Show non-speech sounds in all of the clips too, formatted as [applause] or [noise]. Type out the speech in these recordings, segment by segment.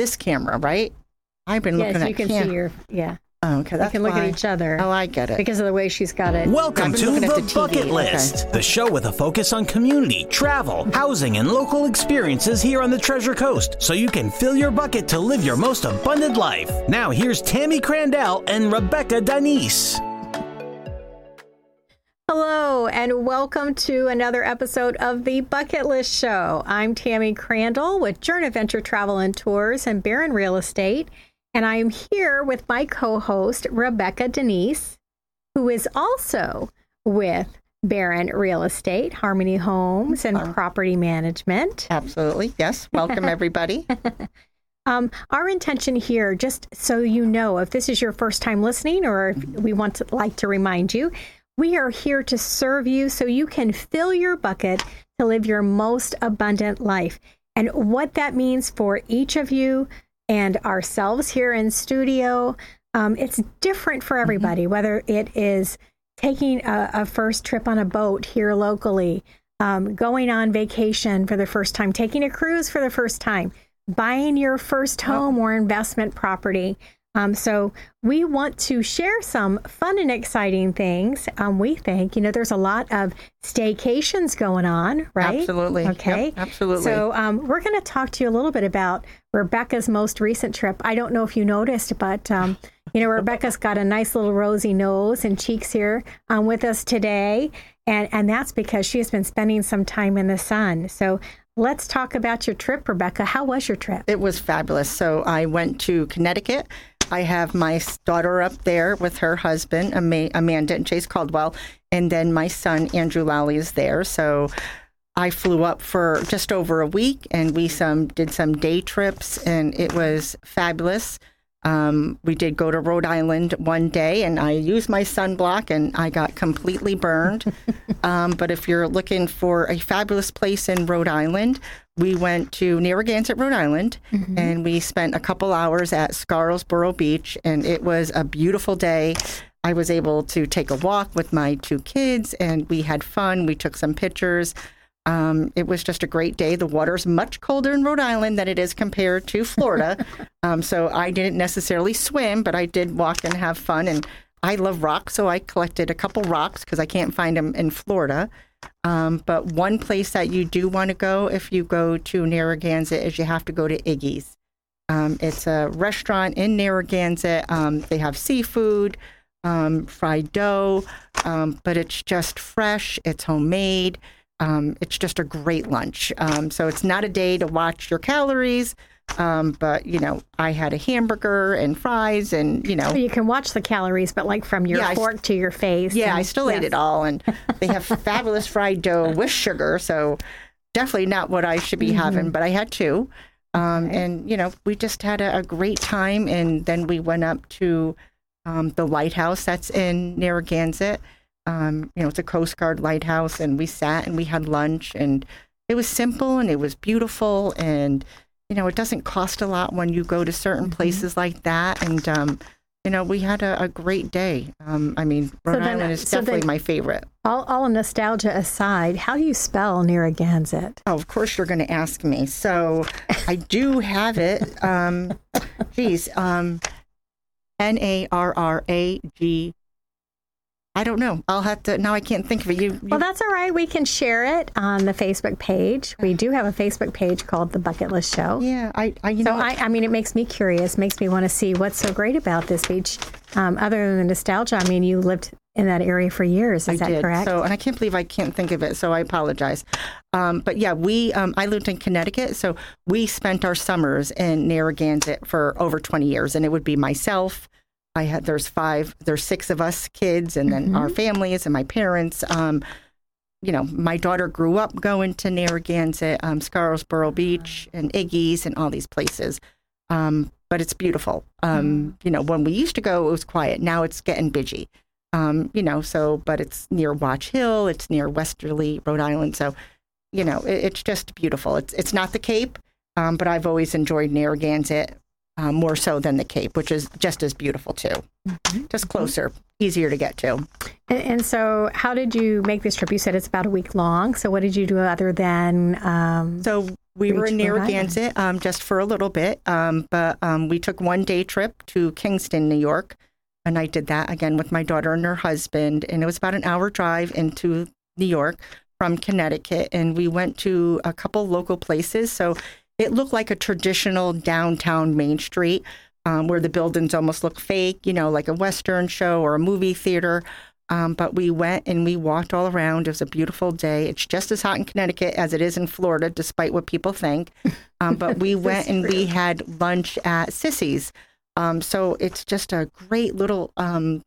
this camera, right? I've been looking at. Yes, looking you can cam- see your yeah. Oh, okay, We can look why. at each other Oh, I get it. because of the way she's got it. Welcome I've been to looking at the, the TV, Bucket okay. List, the show with a focus on community, travel, housing, and local experiences here on the Treasure Coast, so you can fill your bucket to live your most abundant life. Now, here's Tammy Crandall and Rebecca Denise. Hello, and welcome to another episode of the Bucket List Show. I'm Tammy Crandall with Journey Adventure Travel and Tours and Barron Real Estate, and I'm here with my co-host Rebecca Denise, who is also with Barron Real Estate, Harmony Homes, and Property Management. Absolutely. Yes. [laughs] Welcome, everybody. Um, our intention here, just so you know, if this is your first time listening, or if we want to like to remind you, we are here to serve you so you can fill your bucket to live your most abundant life. And what that means for each of you and ourselves here in studio, um, it's different for everybody, whether it is taking a, a first trip on a boat here locally, um, going on vacation for the first time, taking a cruise for the first time, buying your first home or investment property. Um, so we want to share some fun and exciting things. Um, we think, you know, there's a lot of staycations going on, right? Absolutely. Yep, Okay. absolutely. So um, we're going to talk to you a little bit about Rebecca's most recent trip. I don't know if you noticed, but um, you know, Rebecca's got a nice little rosy nose and cheeks here um, with us today, and and that's because she has been spending some time in the sun. So let's talk about your trip, Rebecca. How was your trip? It was fabulous. So I went to Connecticut. I have my daughter up there with her husband, Ama- Amanda and Chase Caldwell, and then my son Andrew Lally is there. So I flew up for just over a week, and we some did some day trips, and it was fabulous. Um, we did go to Rhode Island one day, and I used my sunblock, and I got completely burned. [laughs] um, but if you're looking for a fabulous place in Rhode Island, we went to Narragansett, Rhode Island, and we spent a couple hours at Scarborough Beach, and it was a beautiful day. I was able to take a walk with my two kids, and we had fun. We took some pictures. Um, it was just a great day. The water's much colder in Rhode Island than it is compared to Florida. [laughs] um, so I didn't necessarily swim, but I did walk and have fun. And I love rocks, so I collected a couple rocks because I can't find them in Florida. Um, but one place that you do want to go if you go to Narragansett is you have to go to Iggy's. Um, it's a restaurant in Narragansett. Um, they have seafood, um, fried dough, um, but it's just fresh. It's homemade. Um, it's just a great lunch. So it's not a day to watch your calories, um, but you know, I had a hamburger and fries, and you know, So you can watch the calories, but like from your Yeah, fork to your face. yeah, and- I still ate it all, and they have [laughs] fabulous fried dough with sugar. So definitely not what I should be having, but I had two. Um, And you know, we just had a, a great time, and then we went up to um, the lighthouse that's in Narragansett. Um, you know, it's a Coast Guard lighthouse, and we sat and we had lunch, and it was simple and it was beautiful, and you know, it doesn't cost a lot when you go to certain places like that, and um, you know, we had a, a great day. Um, I mean, Rhode then- Island is so definitely then- my favorite. All, all nostalgia aside, how do you spell Narragansett? Oh, of course you're going to ask me. So I do have it. Um, [laughs] geez, um, N A R R A G. I don't know. I'll have to. Now I can't think of it. You, you Well, that's all right. We can share it on the Facebook page. We do have a Facebook page called The Bucket List Show. yeah. I, I you So know. I, I mean, it makes me curious. Makes me want to see what's so great about this beach. Um, other than the nostalgia, I mean, you lived in that area for years. Is I that did. correct? So, and I can't believe I can't think of it. So I apologize. Um, but yeah, we um, I lived in Connecticut, so we spent our summers in Narragansett for over 20 years, and it would be myself. I had there's five, there's six of us kids, and then our families and my parents. Um, you know, my daughter grew up going to Narragansett, um, Scarborough Beach, and Iggy's, and all these places. Um, but it's beautiful. Um, You know, when we used to go, it was quiet. Now it's getting busy. Um, you know, so but it's near Watch Hill. It's near Westerly, Rhode Island. So, you know, it, it's just beautiful. It's it's not the Cape, um, but I've always enjoyed Narragansett um, more so than the Cape, which is just as beautiful too. Just closer, easier to get to. and, and so, how did you make this trip? You said it's about a week long. So, what did you do other than? Um, So We were in Narragansett um, just for a little bit, um, but um, we took one day trip to Kingston, New York, and I did that again with my daughter and her husband, and it was about an hour drive into New York from Connecticut, and we went to a couple local places. So it looked like a traditional downtown Main Street, um, where the buildings almost look fake, you know, like a Western show or a movie theater. Um, but we went and we walked all around. It was a beautiful day. It's just as hot in Connecticut as it is in Florida, despite what people think. Um, but we [laughs] went and we had lunch at Sissy's. Um, so it's just a great little um,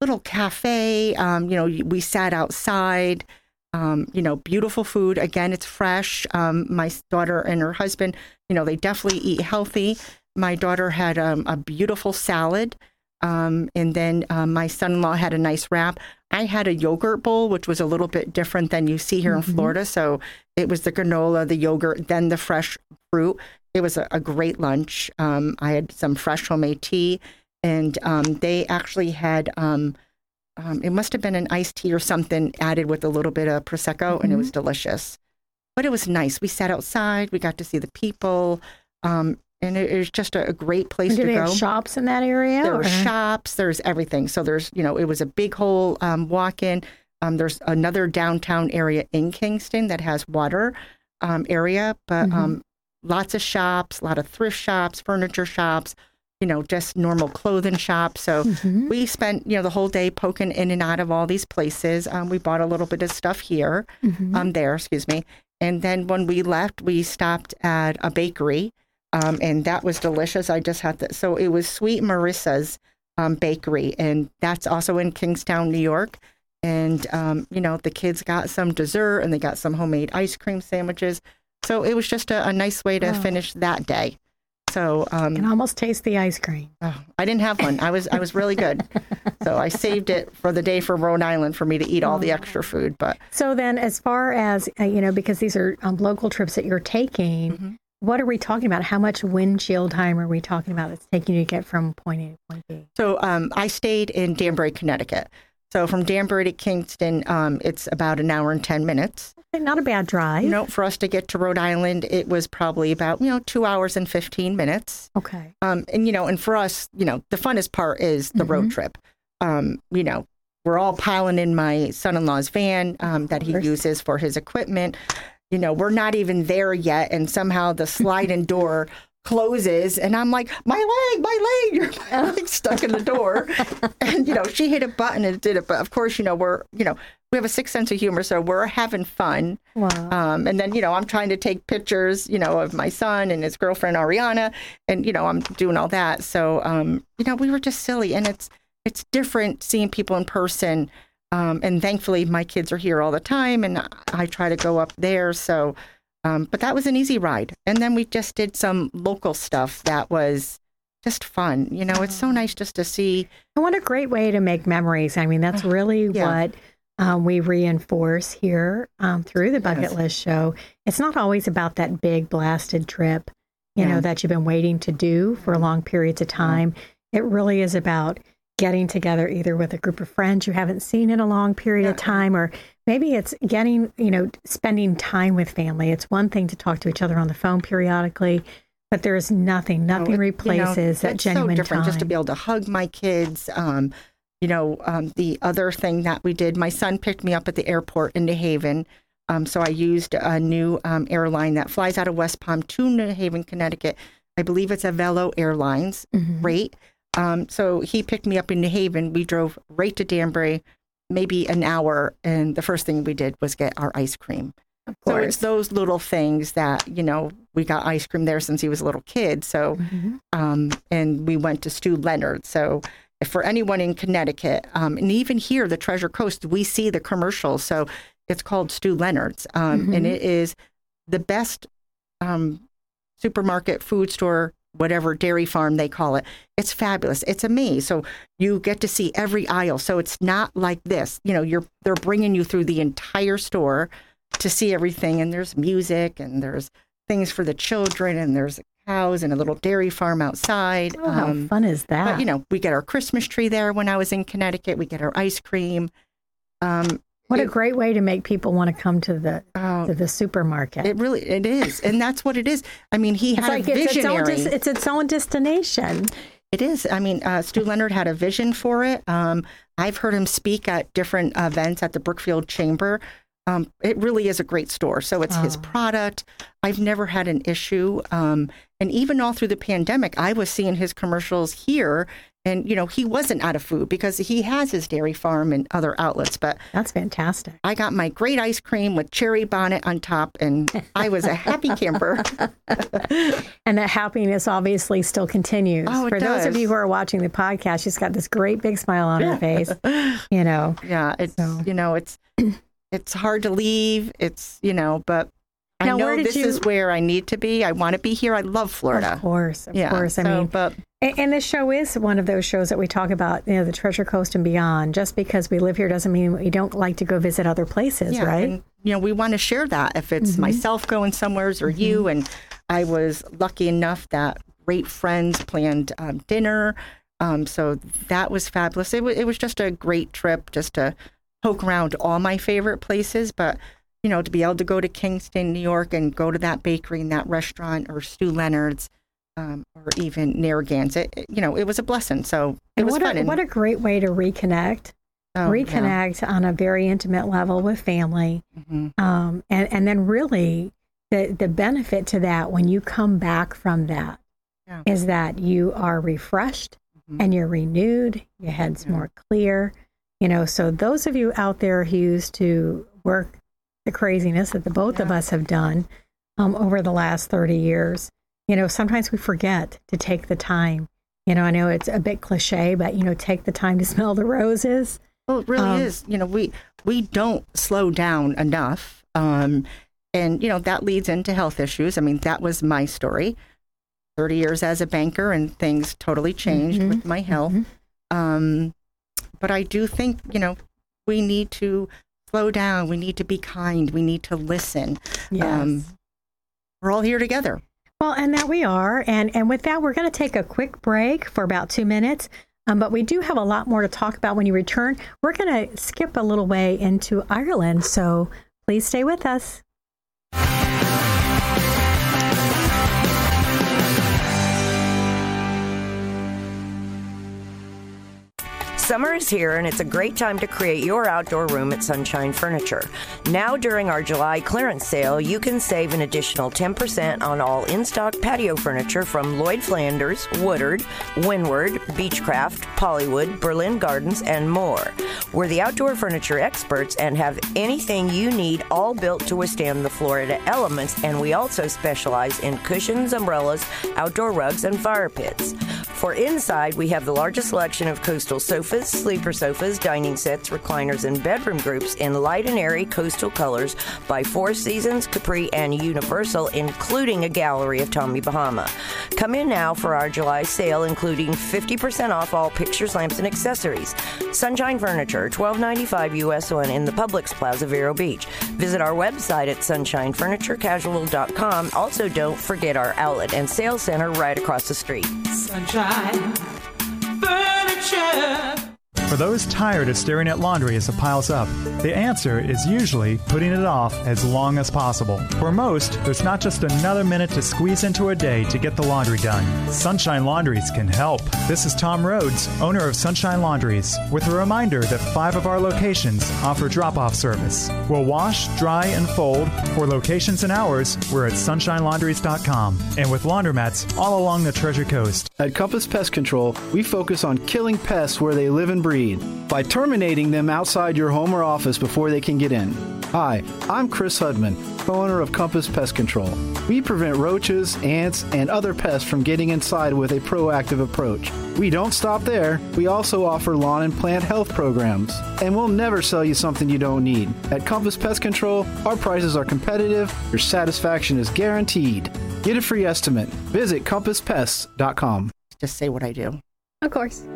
little cafe. Um, you know, we sat outside. Um, you know, beautiful food. Again, it's fresh. Um, my daughter and her husband, you know, they definitely eat healthy. My daughter had um, a beautiful salad. Um, and then um, my son in law had a nice wrap. I had a yogurt bowl, which was a little bit different than you see here in Florida. So it was the granola, the yogurt, then the fresh fruit. It was a, a great lunch. Um, I had some fresh homemade tea, and um, they actually had. Um, it must have been an iced tea or something added with a little bit of prosecco, and it was delicious. But it was nice. We sat outside. We got to see the people, um, and it, it was just a, a great place to go shops in that area? there or- were shops there's everything so there's you know it was a big whole um, walk-in um, there's another downtown area in kingston that has water um, area but um, lots of shops a lot of thrift shops furniture shops you know just normal clothing shops so Mhm. we spent you know the whole day poking in and out of all these places um, we bought a little bit of stuff here Mhm. um, there, excuse me. And then when we left, we stopped at a bakery, um, and that was delicious. I just had that. So it was Sweet Marissa's um, Bakery, and that's also in Kingston, New York. And um, you know, the kids got some dessert, and they got some homemade ice cream sandwiches. So it was just a, a nice way to Oh. finish that day. So um, can almost taste the ice cream. Oh, I didn't have one. I was I was really good. [laughs] so I saved it for the day for Rhode Island for me to eat all the extra food. But So then, as far as uh, you know, because these are um, local trips that you're taking, Mm-hmm. what are we talking about? How much windshield time are we talking about that's taking you to get from point A to point B? So um, I stayed in Danbury, Connecticut. So from Danbury to Kingston, um, it's about an hour and 10 minutes. Okay, Not a bad drive. You know, for us to get to Rhode Island, it was probably about, you know, two hours and 15 minutes. Okay. Um, and, you know, and for us, you know, the funnest part is the road trip. Um, you know, we're all piling in my son in law's van um, that he uses for his equipment. You know, we're not even there yet. And somehow the sliding [laughs] door closes and I'm like, my leg, my leg, [laughs] you're my leg stuck in the door. [laughs] know, she hit a button and it did it. But of course, you know, we're, you know, we have a sixth sense of humor. So we're having fun. Wow. Um, and then, you know, I'm trying to take pictures, you know, of my son and his girlfriend Ariana, and you know, I'm doing all that. So, um, you know, we were just silly, and it's it's different seeing people in person. Um, and thankfully, my kids are here all the time, and I try to go up there. So, um, but that was an easy ride. And then we just did some local stuff that was just fun. You know, it's so nice just to see. And what a great way to make memories. I mean, that's really Yeah. what um, we reinforce here um, through the Bucket Yes. List Show. It's not always about that big blasted trip, you Yeah. know, that you've been waiting to do for long periods of time. It really is about getting together either with a group of friends you haven't seen in a long period of time or maybe it's getting you know spending time with family it's one thing to talk to each other on the phone periodically but there's nothing nothing you know, replaces that genuine so different time just to be able to hug my kids um, you know um, the other thing that we did my son picked me up at the airport in new haven um, so i used a new um, airline that flies out of west palm to new haven connecticut. I believe it's Avelo airlines Mhm. rate. Um, so he picked me up in new haven. We drove right to danbury maybe an hour and the first thing we did was get our ice cream so it's those little things that you know we got ice cream there since he was a little kid so Mhm. um, and we went to Stew Leonard. So for anyone in Connecticut, um, and even here, the Treasure Coast, we see the commercials. So it's called Stew Leonard's, um, and Mhm. it is the best um, supermarket, food store, whatever dairy farm they call it. It's fabulous. It's a maze. So you get to see every aisle. So it's not like this. You know, you're they're bringing you through the entire store to see everything, and there's music and there's things for the children, and there's cows and a little dairy farm outside. oh, how Um, fun is that but you know, we get our Christmas tree there when I was in Connecticut. We get our ice cream. Um, What a great way to make people want to come to the Oh. to the supermarket. It really it is, and that's what it is. I mean, he it's had like a it's its, own visionary. it's its own destination. It is. I mean, uh, Stew Leonard had a vision for it. Um, I've heard him speak at different events at the Brookfield Chamber. Um, it really is a great store. So it's his Oh. product. I've never had an issue. Um, and even all through the pandemic, I was seeing his commercials here. And, you know, he wasn't out of food because he has his dairy farm and other outlets. But That's fantastic. I got my great ice cream with cherry bonnet on top, and I was a happy camper. [laughs] And that happiness obviously still continues. Oh, it For those of you who are watching the podcast, she's got this great big smile on her face. You know, [laughs] Yeah, it's So- you know, it's it's hard to leave. It's you know, but I know this you- is where I need to be. I want to be here. I love Florida. of course, of yeah, course. I so, mean, but And, this show is one of those shows that we talk about, you know, the Treasure Coast and beyond. Just because we live here doesn't mean we don't like to go visit other places, yeah, right? and, you know, we want to share that if it's Mm-hmm. myself going somewheres or you. And I was lucky enough that great friends planned um, dinner. Um, so that was fabulous. It, wa it was just a great trip just to poke around all my favorite places. But, you know, to be able to go to Kingston, New York and go to that bakery and that restaurant or Stew Leonard's um, or even Narragansett, it, you know, it was a blessing. So it and was what fun. a, and- what a great way to reconnect, oh, yeah. reconnect on a very intimate level with family, Mhm. um, and and then really the the benefit to that when you come back from that is Yeah. that you are refreshed Mhm. and you're renewed, your head's Yeah. more clear. You know, so those of you out there who used to work the craziness that the both of us have done um, over the last 30 years, you know, sometimes we forget to take the time. You know, I know it's a bit cliche, but, you know, take the time to [laughs] smell the roses. Well, it really Um, is. You know, we we don't slow down enough, um, and you know that leads into health issues. I mean, that was my story. Thirty years as a banker, and things totally changed Mhm, with my health. mhm. Um, but I do think you know we need to slow down. We need to be kind. We need to listen. Yes. Um, we're all here together. Well, and that we are. And and with that, we're going to take a quick break for about two minutes. Um, but we do have a lot more to talk about when you return. We're going to skip a little way into Ireland. So please stay with us. Summer is here, and it's a great time to create your outdoor room at Sunshine Furniture. Now, during our July clearance sale, you can save an additional 10% on all in stock patio furniture from Lloyd Flanders, Woodard, Windward, Beechcraft, Polywood, Berlin Gardens, and more. We're the outdoor furniture experts and have anything you need all built to withstand the Florida elements, and we also specialize in cushions, umbrellas, outdoor rugs, and fire pits. For inside, we have the largest selection of coastal sofas, sleeper sofas, dining sets, recliners, and bedroom groups in light and airy coastal colors by Four Seasons, Capri, and Universal, including a gallery of Tommy Bahama. Come in now for our July sale, including 50% off all pictures, lamps, and accessories. Sunshine Furniture, 1295 US 1 in the Publix Plaza, Vero Beach. Visit our website at sunshinefurniturecasual.com. Also, don't forget our outlet and sales center right across the street. Sunshine Furniture. For those tired of staring at laundry as it piles up, the answer is usually putting it off as long as possible. For most, there's not just another minute to squeeze into a day to get the laundry done. Sunshine Laundries can help. This is Tom Rhodes, owner of Sunshine Laundries, with a reminder that five of our locations offer drop off service. We'll wash, dry, and fold. For locations and hours, we're at sunshinelaundries.com and with laundromats all along the Treasure Coast. At Compass Pest Control, we focus on killing pests where they live and breed by terminating them outside your home or office before they can get in. Hi, I'm Chris Hudman, co-owner of Compass Pest Control. We prevent roaches, ants, and other pests from getting inside with a proactive approach. We don't stop there. We also offer lawn and plant health programs. And we'll never sell you something you don't need. At Compass Pest Control, our prices are competitive, your satisfaction is guaranteed. Get a free estimate. Visit compasspests.com. Just say what I do. Of course.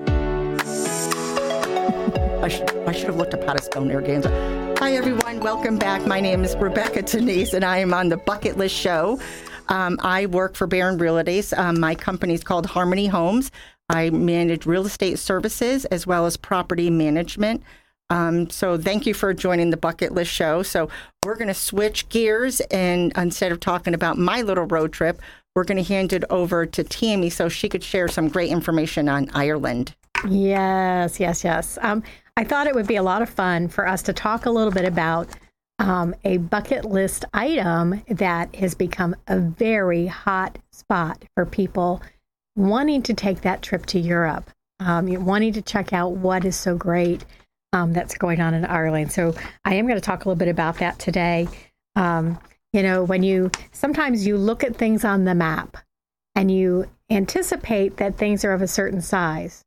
I should, I should have looked up how to spell Narragansett. Hi, everyone. Welcome back. My name is Rebecca Denise, and I am on the Bucket List Show. Um, I work for Barron Realties. Um, my company is called Harmony Homes. I manage real estate services as well as property management. Um, so thank you for joining the Bucket List Show. So we're going to switch gears, and instead of talking about my little road trip, we're going to hand it over to Tammy so she could share some great information on Ireland. Yes, yes, yes. Um, I thought it would be a lot of fun for us to talk a little bit about um, a bucket list item that has become a very hot spot for people wanting to take that trip to Europe, um, wanting to check out what is so great um, that's going on in Ireland. So I am going to talk a little bit about that today. Um, you know, when you sometimes you look at things on the map and you anticipate that things are of a certain size.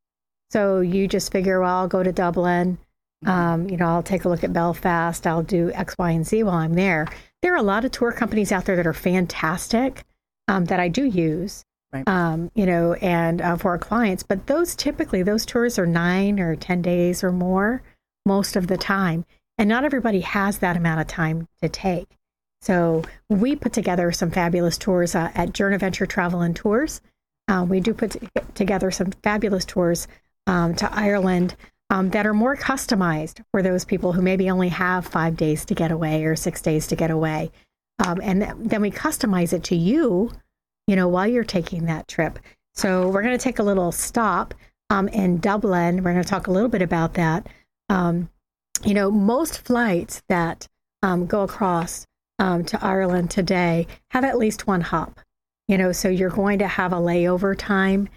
So you just figure, well, I'll go to Dublin. Um, you know, I'll take a look at Belfast. I'll do X, Y, and Z while I'm there. There are a lot of tour companies out there that are fantastic um, that I do use. Right. Um, you know, and uh, for our clients, but those typically those tours are nine or ten days or more most of the time, and not everybody has that amount of time to take. So we put together some fabulous tours uh, at Journey Adventure Travel and Tours. Uh, we do put t- together some fabulous tours um, to Ireland um, that are more customized for those people who maybe only have five days to get away or six days to get away. Um, and th- then we customize it to you you know, while you're taking that trip. So we're going to take a little stop um, in Dublin. We're going to talk a little bit about that. Um, you know, most flights that um, go across to Ireland today have at least one hop. You know, so you're going to have a layover time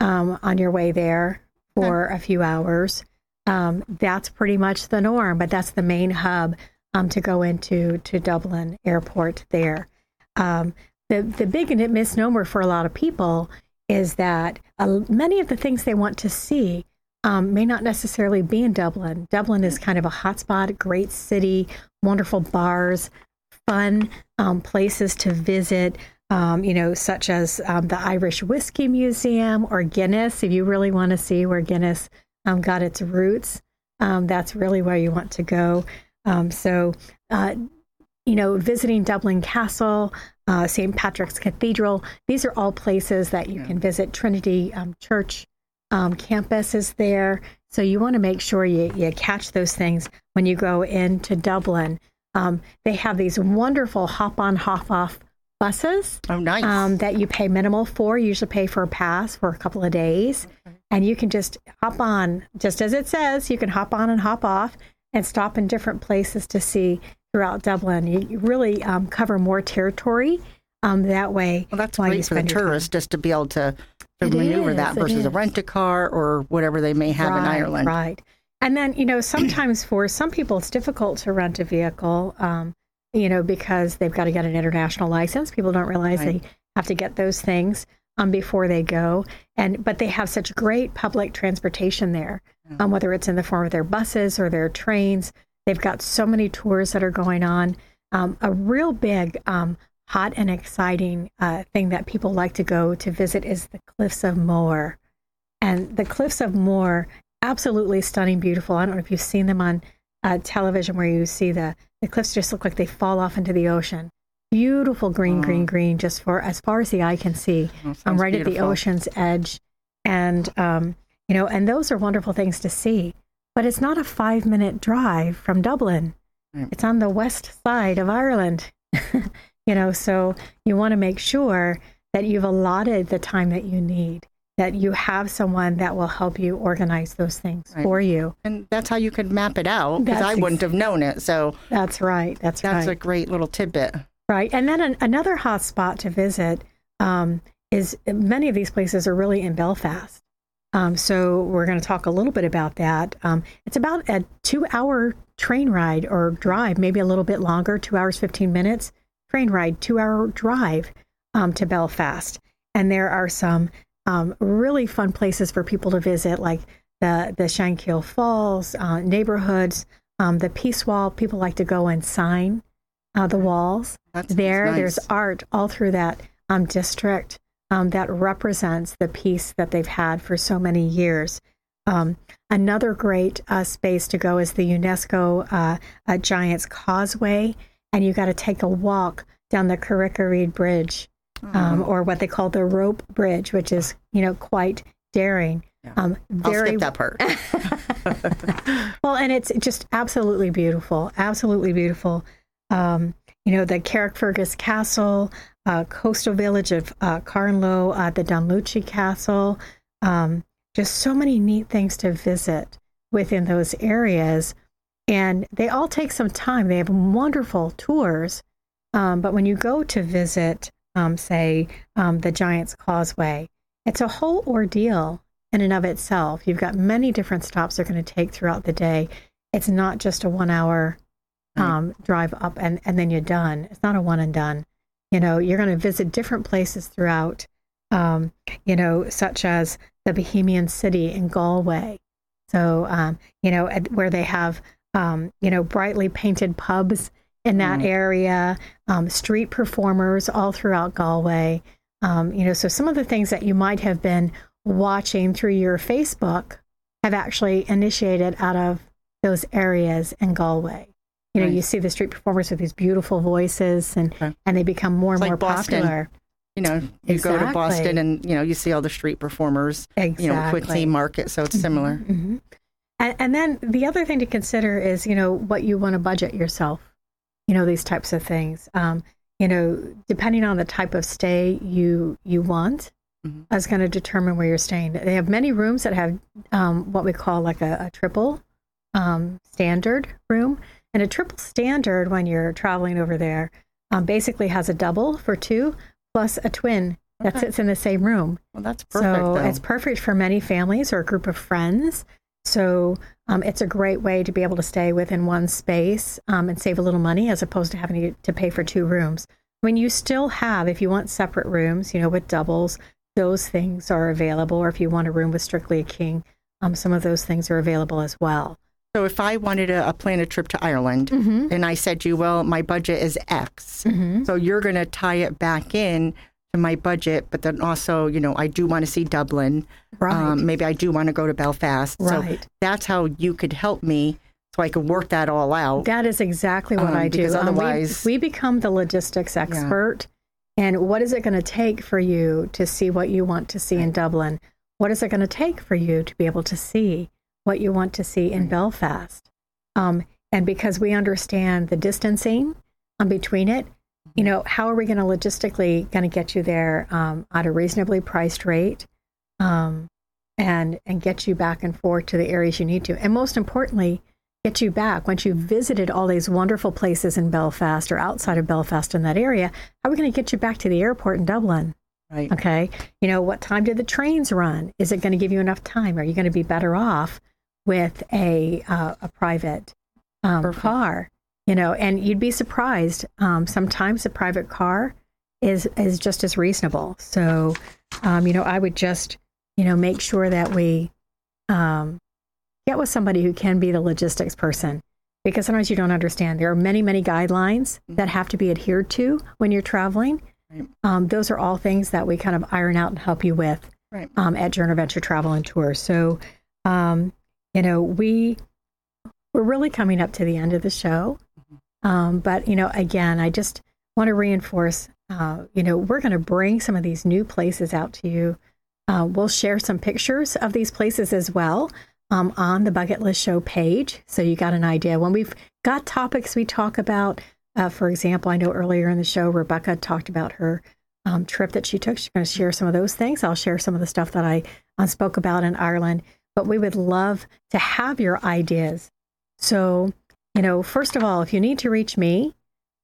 um, on your way there for a few hours. Um, that's pretty much the norm, but that's the main hub to go into to Dublin Airport there. Um, the the big misnomer for a lot of people is that uh, many of the things they want to see um, may not necessarily be in Dublin. Dublin is kind of a hotspot, great city, wonderful bars, fun um, places to visit. Um, you know, such as um, the Irish Whiskey Museum or Guinness. If you really want to see where Guinness um, got its roots, um, that's really where you want to go. so, uh, you know, visiting Dublin Castle, uh, St. Patrick's Cathedral. These are all places that you yeah. can visit. Trinity um, Church um, campus is there. So you want to make sure you, you catch those things when you go into Dublin. Um, they have these wonderful hop on, hop off buses. Oh, nice. Um, that you pay minimal for. You usually pay for a pass for a couple of days. Okay. And you can just hop on, just as it says, you can hop on and hop off and stop in different places to see throughout Dublin. You, really um, cover more territory um, that way. Well, that's great for the tourist just to be able to, to maneuver is, that versus a rent a car or whatever they may have right, in Ireland. Right. And then, you know, sometimes for some people, it's difficult to rent a vehicle, um, you know, because they've got to get an international license. People don't realize right. they have to get those things um, before they go. And but they have such great public transportation there, um, whether it's in the form of their buses or their trains. They've got so many tours that are going on. Um, a real big, um, hot and exciting uh, thing that people like to go to visit is the Cliffs of Moher. And the Cliffs of Moher, absolutely stunning, beautiful. I don't know if you've seen them on uh, television where you see the, the cliffs just look like they fall off into the ocean. Beautiful green, green, mm. green, just for as far as the eye can see. I'm right beautiful. at the ocean's edge. And, um, you know, and those are wonderful things to see but it's not a five minute drive from Dublin. Mm. It's on the west side of Ireland. [laughs] you know, so you want to make sure that you've allotted the time that you need, that you have someone that will help you organize those things right. for you. And that's how you could map it out because I wouldn't have known it. So that's right. That's, that's right. a great little tidbit. Right. And then an, another hot spot to visit um, is many of these places are really in Belfast. Um, so we're going to talk a little bit about that. Um, it's about a two-hour train ride or drive, maybe a little bit longer, two hours fifteen minutes train ride, two-hour drive um, to Belfast. And there are some um, really fun places for people to visit, like the the Shankill Falls uh, neighborhoods, um, the Peace Wall. People like to go and sign uh, the walls. That's, there, nice. there's art all through that um, district um, that represents the peace that they've had for so many years. Um, another great uh, space to go is the UNESCO uh, uh, Giants Causeway, and you got to take a walk down the Carrick-a-Rede Bridge, um, or what they call the Rope Bridge, which is you know quite daring. Yeah. Um, very, I'll skip that part. [laughs] [laughs] well, and it's just absolutely beautiful, absolutely beautiful. Um, you know, the Carrickfergus Castle, uh, coastal village of uh, Carnlough, uh, the Dunluce Castle. Um, just so many neat things to visit within those areas. And they all take some time. They have wonderful tours. Um, but when you go to visit, um, say, um, the Giant's Causeway, it's a whole ordeal in and of itself. You've got many different stops they're going to take throughout the day. It's not just a one hour um, drive up and, and then you're done. It's not a one and done. You know, you're going to visit different places throughout, um, you know, such as the Bohemian City in Galway. So, um, you know, where they have, um, you know, brightly painted pubs in that mm. area, um, street performers all throughout Galway. Um, you know, so some of the things that you might have been watching through your Facebook have actually initiated out of those areas in Galway. You know, right. you see the street performers with these beautiful voices, and okay. and they become more and it's more like popular. You know, you exactly. go to Boston, and you know you see all the street performers. Exactly. You know, Quincy Market, so it's similar. Mm-hmm. mm-hmm. And, and then the other thing to consider is, you know, what you want to budget yourself. You know, these types of things. Um, you know, depending on the type of stay you you want, mm-hmm. is going to determine where you're staying. They have many rooms that have um, what we call like a, a triple um, standard room. And a triple standard when you're traveling over there um, basically has a double for two plus a twin that okay. sits in the same room. Well, that's perfect. So though. it's perfect for many families or a group of friends. So um, it's a great way to be able to stay within one space um, and save a little money as opposed to having to pay for two rooms. I mean, you still have, if you want separate rooms, you know, with doubles, those things are available. Or if you want a room with strictly a king, um, some of those things are available as well. So if I wanted to plan a trip to Ireland mm-hmm. and I said to you, well, my budget is X, mm-hmm. so you're going to tie it back in to my budget, but then also, you know, I do want to see Dublin. Right. Um, maybe I do want to go to Belfast. Right. So that's how you could help me so I could work that all out. That is exactly what um, I do. Because otherwise, um, we, we, become the logistics expert. Yeah. And what is it going to take for you to see what you want to see in Dublin? What is it going to take for you to be able to see what you want to see in Belfast. Um, and because we understand the distancing um, between it, you know, how are we going to logistically going to get you there um, at a reasonably priced rate, um, and and get you back and forth to the areas you need to, and most importantly, get you back once you've visited all these wonderful places in Belfast or outside of Belfast in that area. How are we going to get you back to the airport in Dublin? Right. Okay. You know, what time did the trains run? Is it going to give you enough time? Are you going to be better off with a uh, a private um, car, you know, and you'd be surprised. Um, sometimes a private car is is just as reasonable. So, um, you know, I would just you know make sure that we um, get with somebody who can be the logistics person because sometimes you don't understand. There are many many guidelines mm-hmm. that have to be adhered to when you're traveling. Right. Um, those are all things that we kind of iron out and help you with right. um, at Journey Adventure Travel and Tour. So, um, you know, we we're really coming up to the end of the show. Um, but you know, again, I just want to reinforce. Uh, you know, we're going to bring some of these new places out to you. Uh, we'll share some pictures of these places as well um, on the Bucket List Show page, so you got an idea. When we've got topics we talk about, uh, for example, I know earlier in the show Rebecca talked about her um, trip that she took. She's going to share some of those things. I'll share some of the stuff that I uh, spoke about in Ireland but we would love to have your ideas. So, you know, first of all, if you need to reach me,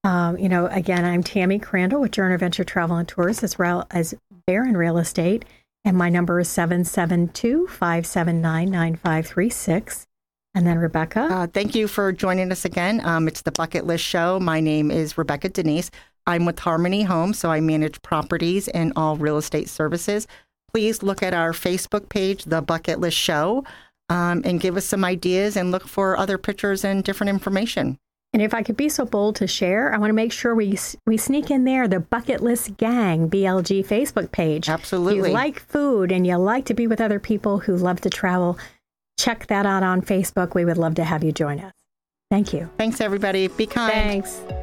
um, you know, again, I'm Tammy Crandall with Journey Adventure Travel and Tours as well as Barron Real Estate. And my number is 772 579 9536. And then Rebecca. Uh, thank you for joining us again. Um, it's the Bucket List Show. My name is Rebecca Denise. I'm with Harmony Home, so I manage properties and all real estate services please look at our Facebook page, The Bucket List Show, um, and give us some ideas and look for other pictures and different information. And if I could be so bold to share, I want to make sure we we sneak in there the Bucket List Gang BLG Facebook page. Absolutely. you like food and you like to be with other people who love to travel, check that out on Facebook. We would love to have you join us. Thank you. Thanks, everybody. Be kind. Thanks.